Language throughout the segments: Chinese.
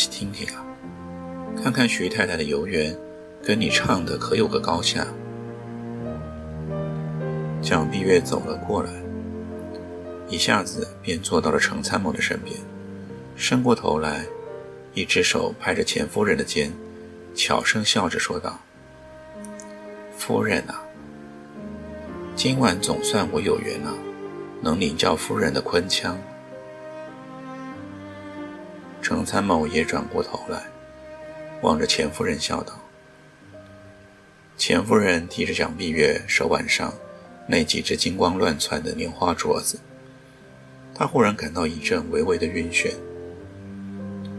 你仔细听听啊，看看徐太太的游园，跟你唱的可有个高下。蒋碧月走了过来，一下子便坐到了程参谋的身边，伸过头来，一只手拍着钱夫人的肩，悄声笑着说道：“夫人啊，今晚总算我有缘了，能领教夫人的昆腔。”程参谋也转过头来，望着钱夫人笑道：“钱夫人提着蒋碧月手腕上那几只金光乱窜的莲花镯子，她忽然感到一阵微微的晕眩，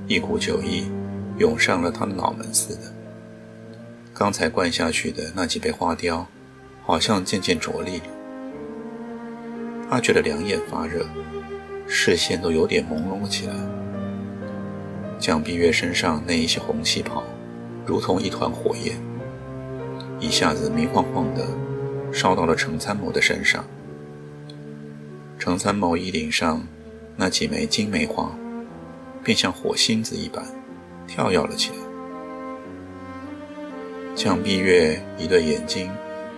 一股酒意涌上了她的脑门似的。刚才灌下去的那几杯花雕，好像渐渐着力。她觉得两眼发热，视线都有点朦胧了起来。”蒋碧月身上那一些红旗袍，如同一团火焰，一下子明晃晃的烧到了程参谋的身上。程参谋衣领上那几枚金梅花，便像火星子一般跳跃了起来。蒋碧月一对眼睛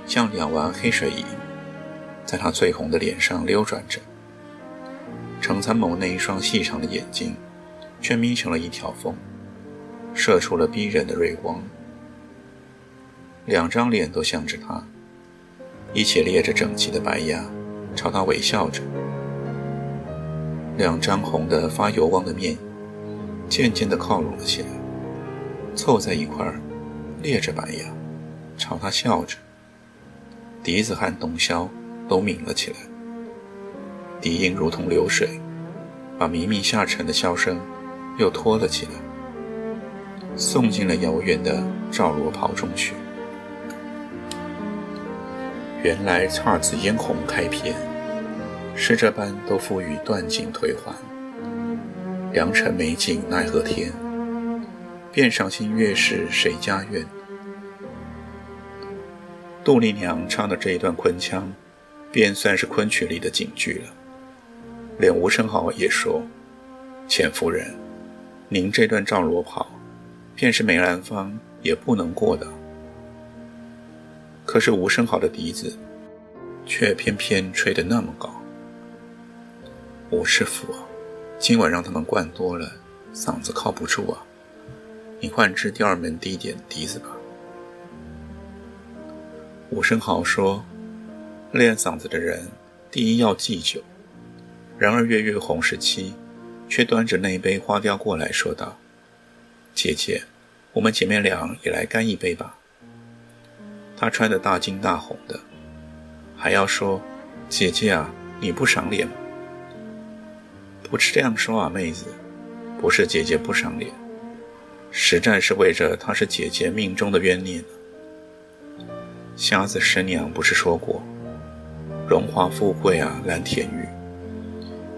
像两丸黑水银，在他醉红的脸上溜转着。程参谋那一双细长的眼睛。却眯成了一条缝，射出了逼人的锐光。两张脸都向着他，一起咧着整齐的白牙，朝他微笑着。两张红的发油光的面，渐渐地靠拢了起来，凑在一块儿，咧着白牙，朝他笑着。笛子和洞箫都抿了起来，笛音如同流水，把明明下沉的箫声。又拖了起来，送进了遥远的赵罗袍中去。原来姹紫嫣红开篇，是这般都付与断井颓垣。良辰美景奈何天，便赏心悦事谁家院？杜丽娘唱的这一段昆腔，便算是昆曲里的警句了。连吴生豪也说：“钱夫人。”您这段赵罗跑，便是梅兰芳也不能过的。可是吴声好的笛子，却偏偏吹得那么高。吴师傅，今晚让他们灌多了，嗓子靠不住啊！你换支第二门低点笛子吧。吴声豪说：“练嗓子的人，第一要忌酒。然而月月红十七。”却端着那一杯花雕过来说道：“姐姐，我们姐妹俩也来干一杯吧。”她穿的大金大红的，还要说：“姐姐啊，你不赏脸吗？”不是这样说啊，妹子，不是姐姐不赏脸，实在是为着她是姐姐命中的冤孽呢。瞎子师娘不是说过：“荣华富贵啊，蓝田玉。”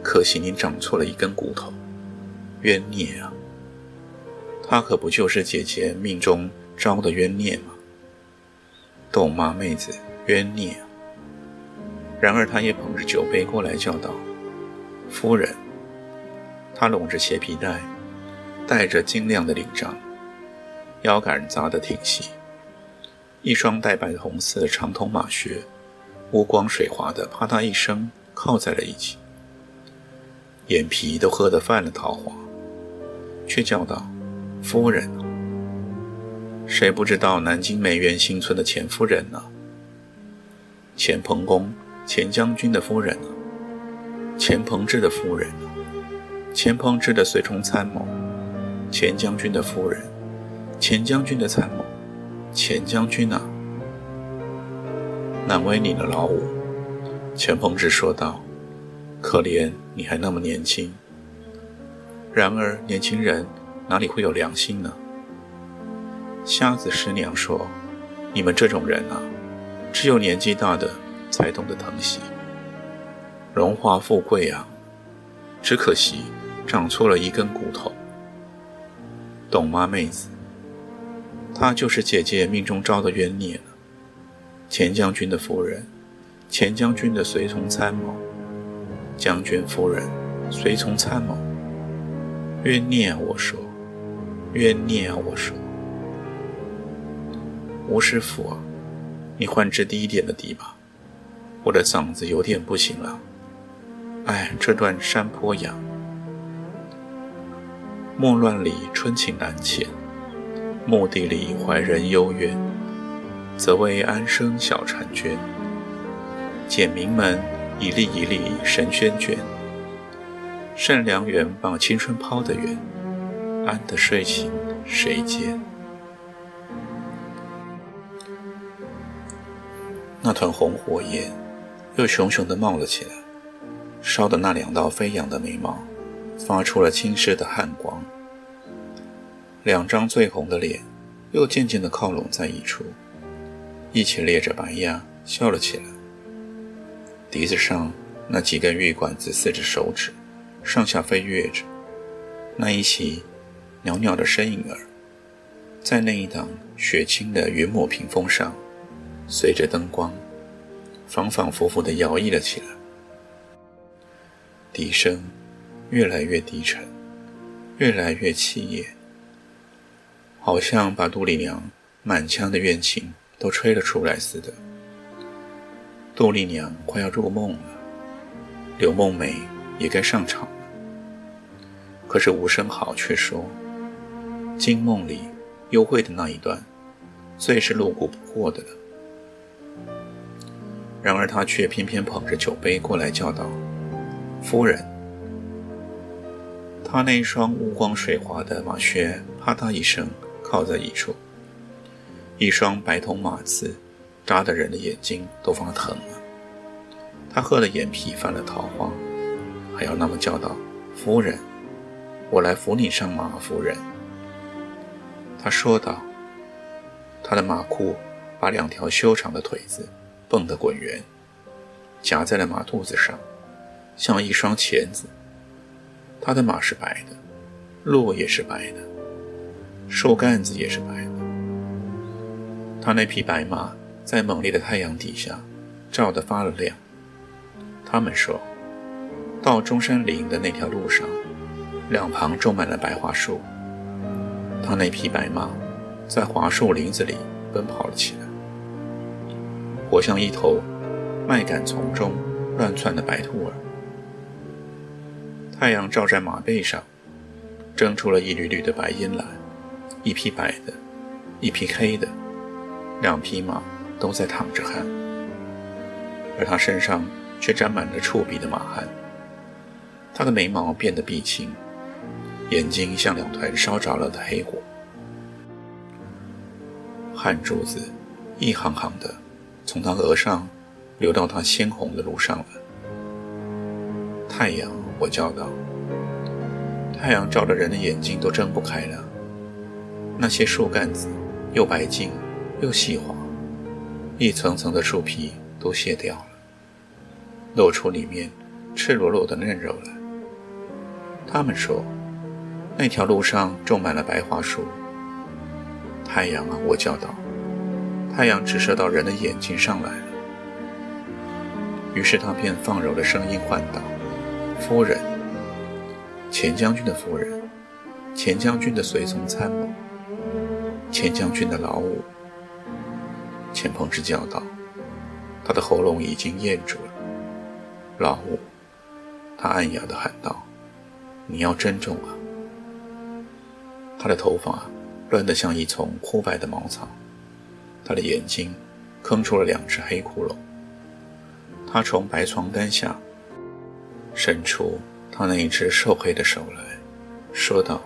可惜你长错了一根骨头，冤孽啊！他可不就是姐姐命中招的冤孽吗？懂吗，妹子？冤孽啊！然而他也捧着酒杯过来叫道：“夫人。”他拢着斜皮带，戴着晶亮的领章，腰杆扎得挺细，一双带白红色的长筒马靴，乌光水滑的啪嗒一声靠在了一起。眼皮都喝得泛了桃花，却叫道：“夫人，谁不知道南京梅园新村的钱夫人呢？钱彭公、钱将军的夫人？钱鹏志的夫人？钱鹏志的随从参谋，钱将军的夫人，钱将军的参谋，钱将军啊！难为你了，老五。”钱鹏志说道。可怜你还那么年轻。然而，年轻人哪里会有良心呢？瞎子师娘说：“你们这种人啊，只有年纪大的才懂得疼惜。荣华富贵啊，只可惜长错了一根骨头。懂吗，妹子？她就是姐姐命中招的冤孽了。钱将军的夫人，钱将军的随从参谋，将军夫人，随从参谋。冤孽啊！我说，冤孽啊！我说。”吴师傅啊，你换支低一点的笛吧，我的嗓子有点不行了。哎，这段山坡呀。莫乱里春情难遣，墓地里怀人幽怨，则为安生小婵娟。简明门一粒一粒神轩卷，善良缘把青春抛得远，安得睡醒谁见？那团红火焰又熊熊地冒了起来，烧的那两道飞扬的眉毛发出了青湿的汗光，两张最红的脸又渐渐地靠拢在一处，一起咧着白牙笑了起来。笛子上那几根玉管子似着手指，上下飞跃着，那一袭袅袅的身影儿，在那一档雪青的云母屏风上。随着灯光，反反复复地摇曳了起来。笛声越来越低沉，越来越凄咽，好像把杜丽娘满腔的怨情都吹了出来似的。杜丽娘快要入梦了，柳梦梅也该上场了。可是吴生豪却说：“惊梦里幽会的那一段，最是露骨不过的了。”然而他却偏偏捧着酒杯过来叫道：“夫人。”他那双乌光水滑的马靴啪嗒一声靠在一处，一双白铜马刺扎的人的眼睛都发疼了。他喝了眼皮犯了桃花，还要那么叫道：“夫人，我来扶你上马。”夫人，他说道。他的马裤把两条修长的腿子。蹦得滚圆，夹在了马肚子上，像一双钳子。他的马是白的，路也是白的，树干子也是白的。他那匹白马在猛烈的太阳底下照得发了亮。他们说，到中山陵的那条路上，两旁种满了白桦树。他那匹白马在桦树林子里奔跑了起来。活像一头麦秆丛中乱窜的白兔儿。太阳照在马背上，蒸出了一缕缕的白烟来，一匹白的，一匹黑的，两匹马都在淌着汗，而他身上却沾满了触鼻的马汗。他的眉毛变得碧青，眼睛像两团烧着了的黑火，汗珠子一行行的。从他额上流到他鲜红的路上了。太阳，我叫道。太阳照着人的眼睛都睁不开了。那些树干子又白净又细滑，一层层的树皮都卸掉了，露出里面赤裸裸的嫩肉来。他们说，那条路上种满了白桦树。太阳啊，我叫道。太阳直射到人的眼睛上来了，于是他便放柔了声音唤道：“夫人，钱将军的夫人，钱将军的随从参谋，钱将军的老五。”钱鹏之叫道，他的喉咙已经咽住了。老五，他暗哑的喊道：“你要珍重啊！”他的头发乱得像一丛枯白的茅草。他的眼睛坑出了两只黑窟窿。他从白床单下伸出他那一只瘦黑的手来说道：“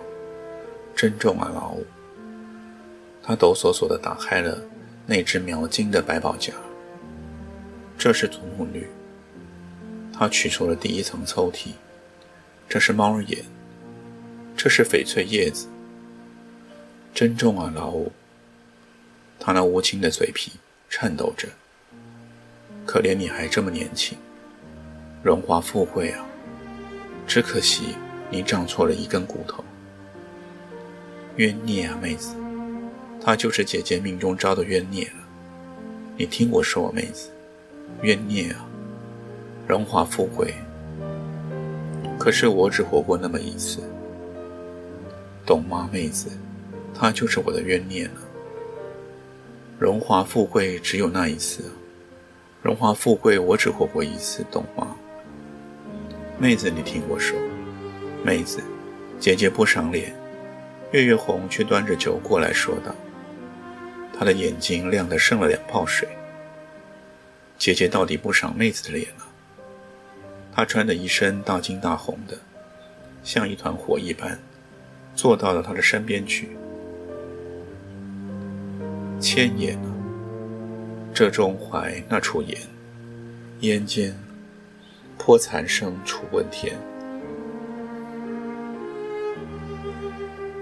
珍重啊，老五。”他抖索索地打开了那只描金的百宝夹。这是祖母绿。他取出了第一层抽屉，这是猫儿眼，这是翡翠叶子，珍重啊，老五。他那乌青的嘴皮颤抖着。可怜你还这么年轻，荣华富贵啊！只可惜你长错了一根骨头。冤孽啊，妹子，他就是姐姐命中招的冤孽了。你听我说，妹子，冤孽啊！荣华富贵，可是我只活过那么一次，懂吗，妹子？他就是我的冤孽了。荣华富贵只有那一次。荣华富贵，我只活过一次，懂吗？妹子，你听我说，妹子，姐姐不赏脸。月月红却端着酒过来说道，她的眼睛亮得剩了两泡水。姐姐到底不赏妹子的脸了？她穿的一身大金大红的，像一团火一般，坐到了他的身边去。千眼啊！这中怀那处言，烟间颇残生楚问天。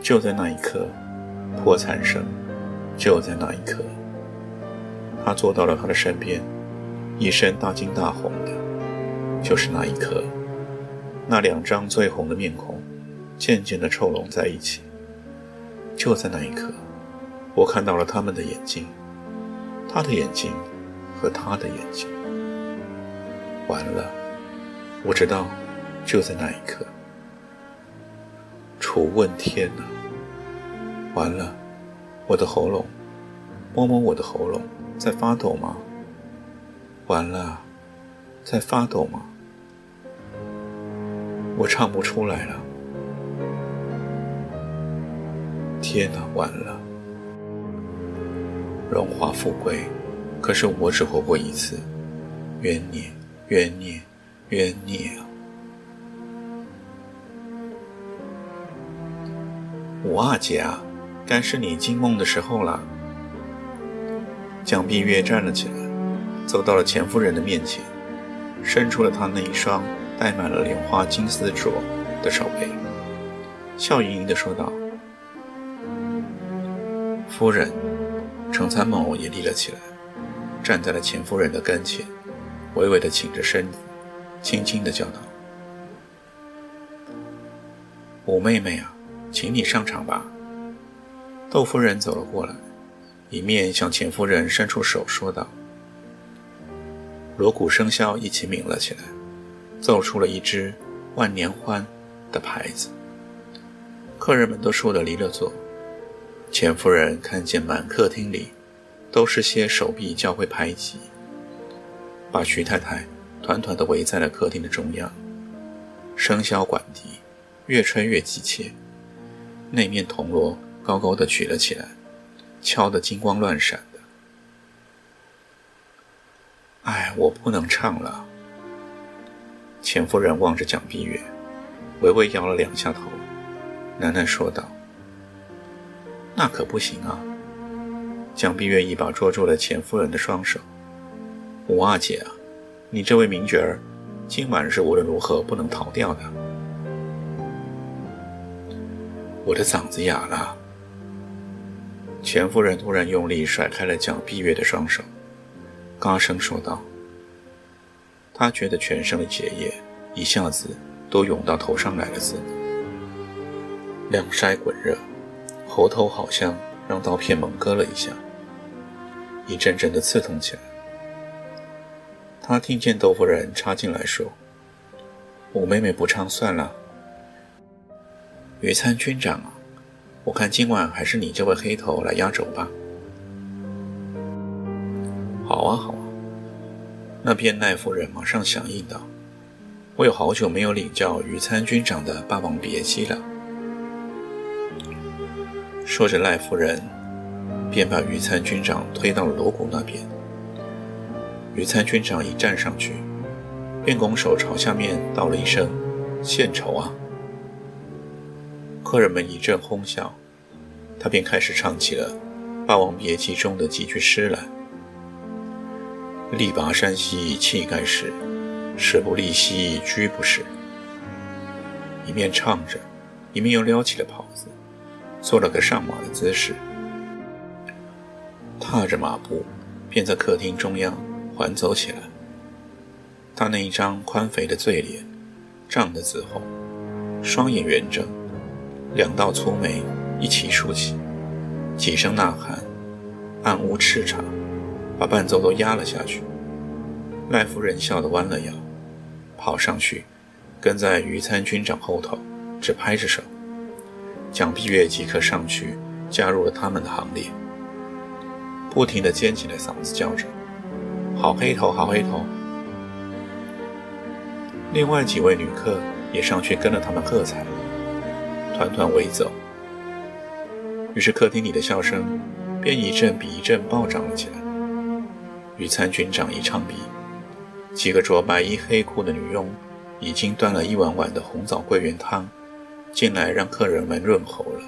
就在那一刻，颇残生，就在那一刻，他坐到了他的身边，一身大金大红的。就是那一刻，那两张最红的面孔，渐渐的凑拢在一起。就在那一刻，我看到了他们的眼睛。他的眼睛和他的眼睛，完了，我知道，就在那一刻，楚问天哪！完了，我的喉咙，摸摸我的喉咙，在发抖吗？完了，在发抖吗？我唱不出来了。天哪，完了！荣华富贵，可是我只活过一次，冤孽，冤孽，冤孽啊！五阿姐啊，该是你惊梦的时候了。蒋碧月站了起来，走到了钱夫人的面前，伸出了她那一双戴满了莲花金丝镯的手背，笑盈盈地说道：“夫人。”程参谋也立了起来，站在了钱夫人的跟前，微微的挺着身子，轻轻的叫道：“五妹妹啊，请你上场吧。”窦夫人走了过来，一面向钱夫人伸出手说道：“锣鼓笙箫一起鸣了起来，奏出了一支‘万年欢’的牌子，客人们都说得离了座。”钱夫人看见满客厅里都是些手臂较会拍击，把徐太太团团地围在了客厅的中央，笙箫管笛越吹越急切，那面铜锣高高的举了起来，敲得金光乱闪的。哎，我不能唱了。钱夫人望着蒋碧月，微微摇了两下头，喃喃说道。那可不行啊！蒋碧月一把捉住了钱夫人的双手。五阿姐啊，你这位名角儿，今晚是无论如何不能逃掉的。我的嗓子哑了。钱夫人突然用力甩开了蒋碧月的双手，嘎声说道：“她觉得全身的血液一下子都涌到头上来了似的，两腮滚热。”喉头好像让刀片猛割了一下，一阵阵的刺痛起来。他听见豆腐人插进来说：“五妹妹不唱算了。”余参军长啊，我看今晚还是你这位黑头来压轴吧。好啊，好啊。那边赖夫人马上响应道：“我有好久没有领教余参军长的《霸王别姬》了。”说着，赖夫人便把于参军长推到了锣鼓那边。于参军长一站上去，便拱手朝下面道了一声：“献丑啊！”客人们一阵哄笑，他便开始唱起了《霸王别姬》中的几句诗来：“力拔山兮气盖世，时不利兮居不是。”一面唱着，一面又撩起了袍子，做了个上马的姿势，踏着马步，便在客厅中央环走起来。他那一张宽肥的醉脸，涨得紫红，双眼圆睁，两道粗眉一齐竖起，几声呐喊，暗无叱咤，把伴奏都压了下去。赖夫人笑得弯了腰，跑上去，跟在于参军长后头，只拍着手。蒋碧月即刻上去，加入了他们的行列，不停地尖起来嗓子叫着：“好黑头，好黑头！”另外几位女客也上去跟了他们喝彩，团团围走。于是客厅里的笑声便一阵比一阵暴涨了起来。与参军长一唱毕，几个着白衣黑裤的女佣已经端了一碗碗的红枣桂圆汤进来，让客人们润喉了。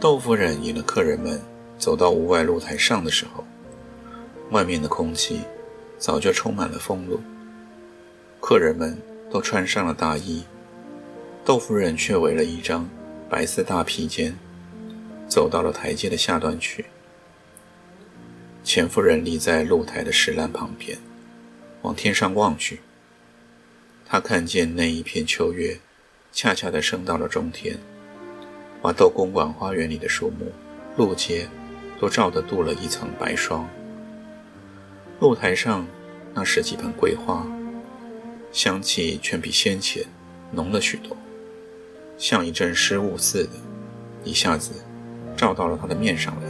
窦夫人引了客人们走到屋外露台上的时候，外面的空气早就充满了风露。客人们都穿上了大衣，窦夫人却围了一张白色大披肩，走到了台阶的下端去。钱夫人立在露台的石栏旁边，往天上望去。她看见那一片秋月，恰恰地升到了中天。把窦公馆花园里的树木、路街都照得镀了一层白霜。露台上那十几盆桂花，香气却比先前浓了许多，像一阵湿雾似的，一下子照到了他的面上来。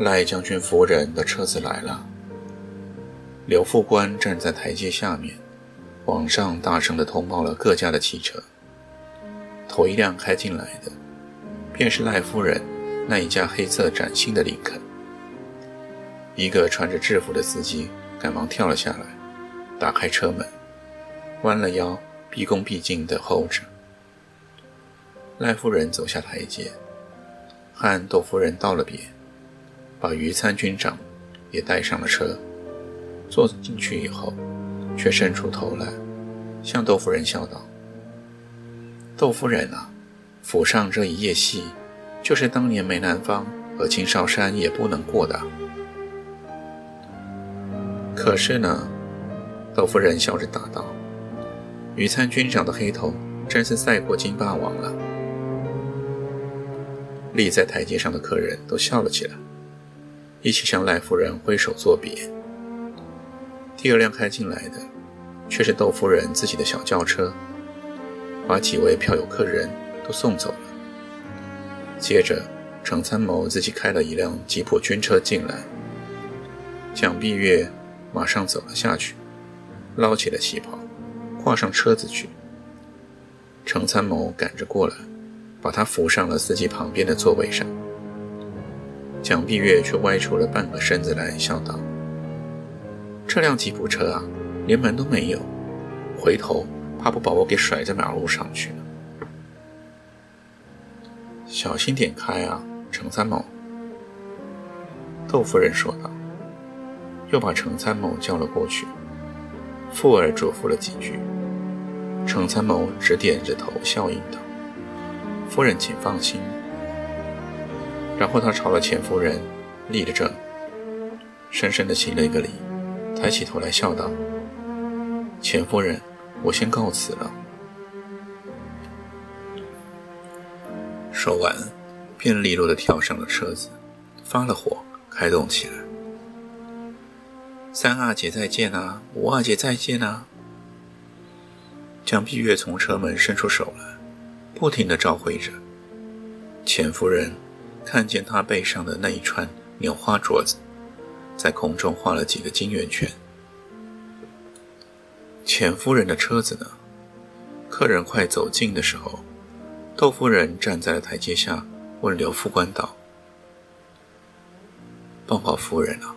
赖将军夫人的车子来了。刘副官站在台阶下面，往上大声地通报了各家的汽车。头一辆开进来的，便是赖夫人那一架黑色崭新的林肯。一个穿着制服的司机赶忙跳了下来，打开车门，弯了腰，毕恭毕敬地候着。赖夫人走下台阶，和窦夫人道了别，把余参军长也带上了车。坐进去以后，却伸出头来，向窦夫人笑道。窦夫人啊，府上这一夜戏，就是当年梅兰芳和金少山也不能过的。可是呢，窦夫人笑着答道：“于参军长的黑头真是赛过金霸王了。”立在台阶上的客人都笑了起来，一起向赖夫人挥手作别。第二辆开进来的，却是窦夫人自己的小轿车。把几位票友客人都送走了。接着，程参谋自己开了一辆吉普军车进来。蒋碧月马上走了下去，捞起了旗袍，跨上车子去。程参谋赶着过来，把他扶上了司机旁边的座位上。蒋碧月却歪出了半个身子来，笑道：“这辆吉普车啊，连门都没有，回头。”怕不把我给甩在马路上去？小心点开啊，程参谋。窦夫人说道，又把程参谋叫了过去，附耳嘱咐了几句。程参谋只点着头，笑应道：“夫人请放心。”然后他朝了钱夫人立了正，深深的行了一个礼，抬起头来笑道：“钱夫人。”我先告辞了。说完，便利落地跳上了车子，发了火，开动起来。三阿姐再见啊，五阿姐再见啊！蒋碧月从车门伸出手来，不停地召唤着。钱夫人看见她背上的那一串纽花镯子，在空中画了几个金圆圈。钱夫人的车子呢？客人快走近的时候，窦夫人站在了台阶下，问刘副官道：“报告夫人啊，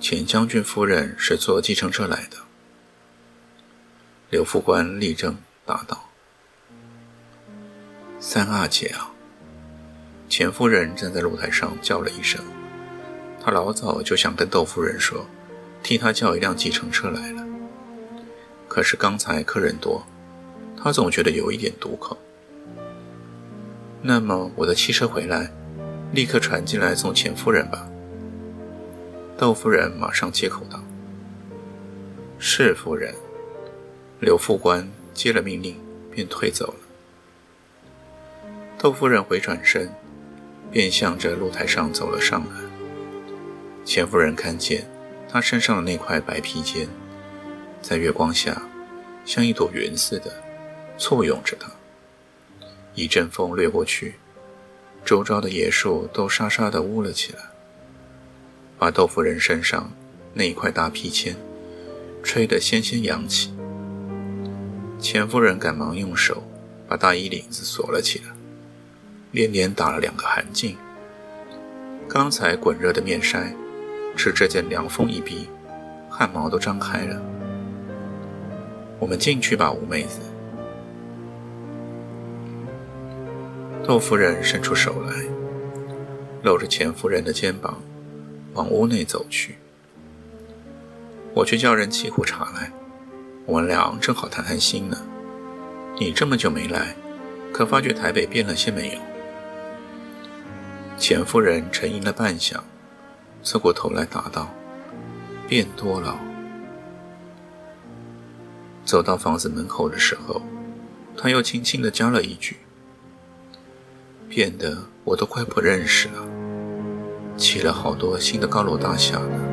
钱将军夫人是坐计程车来的。”刘副官立正答道：“三阿姐啊！钱夫人站在露台上叫了一声。她老早就想跟窦夫人说，替她叫一辆计程车来了。可是刚才客人多，她总觉得有一点堵口。那么我的汽车回来，立刻传进来送钱夫人吧。窦夫人马上接口道：“是夫人。”刘副官接了命令，便退走了。窦夫人回转身，便向着露台上走了上来。钱夫人看见她身上的那块白披肩，在月光下像一朵云似的簇拥着她。一阵风掠过去，周遭的野树都沙沙地呜了起来，把豆腐人身上那一块大披肩吹得纤纤扬起。钱夫人赶忙用手把大衣领子锁了起来。连连打了两个寒噤。刚才滚热的面筛，吃这件凉风一逼，汗毛都张开了。我们进去吧，吴妹子。窦夫人伸出手来，搂着钱夫人的肩膀，往屋内走去。我去叫人沏壶茶来，我们俩正好谈谈心呢。你这么久没来，可发觉台北变了些没有？钱夫人沉吟了半晌，侧过头来答道：“变多了。”走到房子门口的时候，他又轻轻地加了一句：“变得我都快不认识了，起了好多新的高楼大厦呢。”